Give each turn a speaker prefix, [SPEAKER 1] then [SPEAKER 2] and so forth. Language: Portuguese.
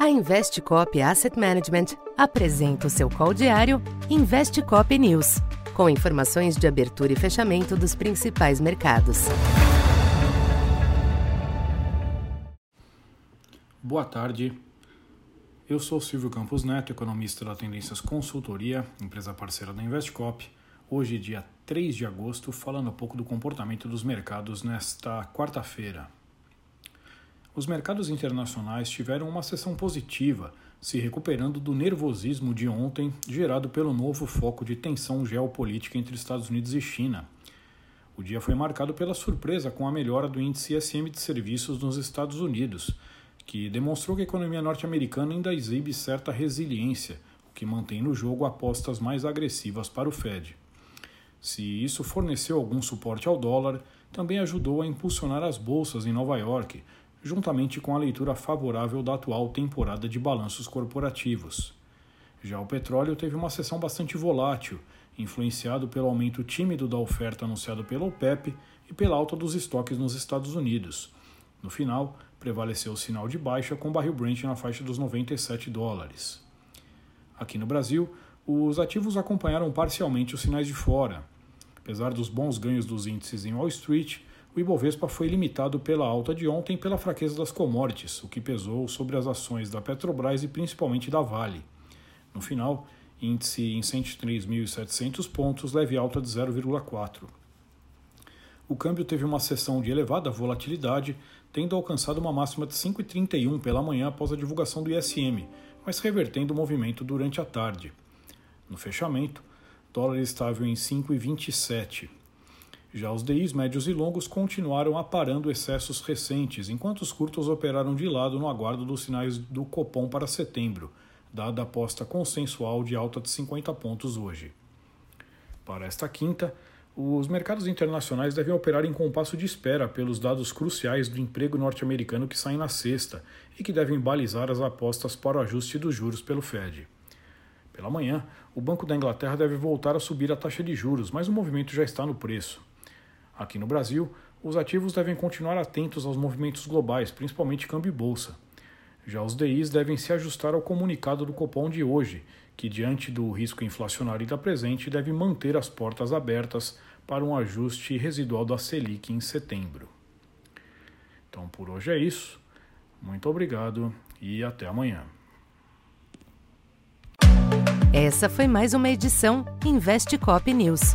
[SPEAKER 1] A Investcop Asset Management apresenta o seu call diário Investcop News, com informações de abertura e fechamento dos principais mercados.
[SPEAKER 2] Boa tarde. Eu sou Silvio Campos Neto, economista da Tendências Consultoria, empresa parceira da Investcop. Hoje, dia 3 de agosto, falando um pouco do comportamento dos mercados nesta quarta-feira. Os mercados internacionais tiveram uma sessão positiva, se recuperando do nervosismo de ontem gerado pelo novo foco de tensão geopolítica entre Estados Unidos e China. O dia foi marcado pela surpresa com a melhora do índice ISM de serviços nos Estados Unidos, que demonstrou que a economia norte-americana ainda exibe certa resiliência, o que mantém no jogo apostas mais agressivas para o Fed. Se isso forneceu algum suporte ao dólar, também ajudou a impulsionar as bolsas em Nova York, juntamente com a leitura favorável da atual temporada de balanços corporativos. Já o petróleo teve uma sessão bastante volátil, influenciado pelo aumento tímido da oferta anunciado pela OPEP e pela alta dos estoques nos Estados Unidos. No final, prevaleceu o sinal de baixa com o barril Brent na faixa dos 97 dólares. Aqui no Brasil, os ativos acompanharam parcialmente os sinais de fora. Apesar dos bons ganhos dos índices em Wall Street, o Ibovespa foi limitado pela alta de ontem pela fraqueza das commodities, o que pesou sobre as ações da Petrobras e principalmente da Vale. No final, índice em 103.700 pontos, leve alta de 0,4. O câmbio teve uma sessão de elevada volatilidade, tendo alcançado uma máxima de 5,31 pela manhã após a divulgação do ISM, mas revertendo o movimento durante a tarde. No fechamento, dólar estável em 5,27. Já os DIs médios e longos continuaram aparando excessos recentes, enquanto os curtos operaram de lado no aguardo dos sinais do Copom para setembro, dada a aposta consensual de alta de 50 pontos hoje. Para esta quinta, os mercados internacionais devem operar em compasso de espera pelos dados cruciais do emprego norte-americano que saem na sexta e que devem balizar as apostas para o ajuste dos juros pelo Fed. Pela manhã, o Banco da Inglaterra deve voltar a subir a taxa de juros, mas o movimento já está no preço. Aqui no Brasil, os ativos devem continuar atentos aos movimentos globais, principalmente câmbio e bolsa. Já os DIs devem se ajustar ao comunicado do Copom de hoje, que, diante do risco inflacionário da presente, deve manter as portas abertas para um ajuste residual da Selic em setembro. Então, por hoje é isso. Muito obrigado e até amanhã.
[SPEAKER 1] Essa foi mais uma edição Investe Cop News.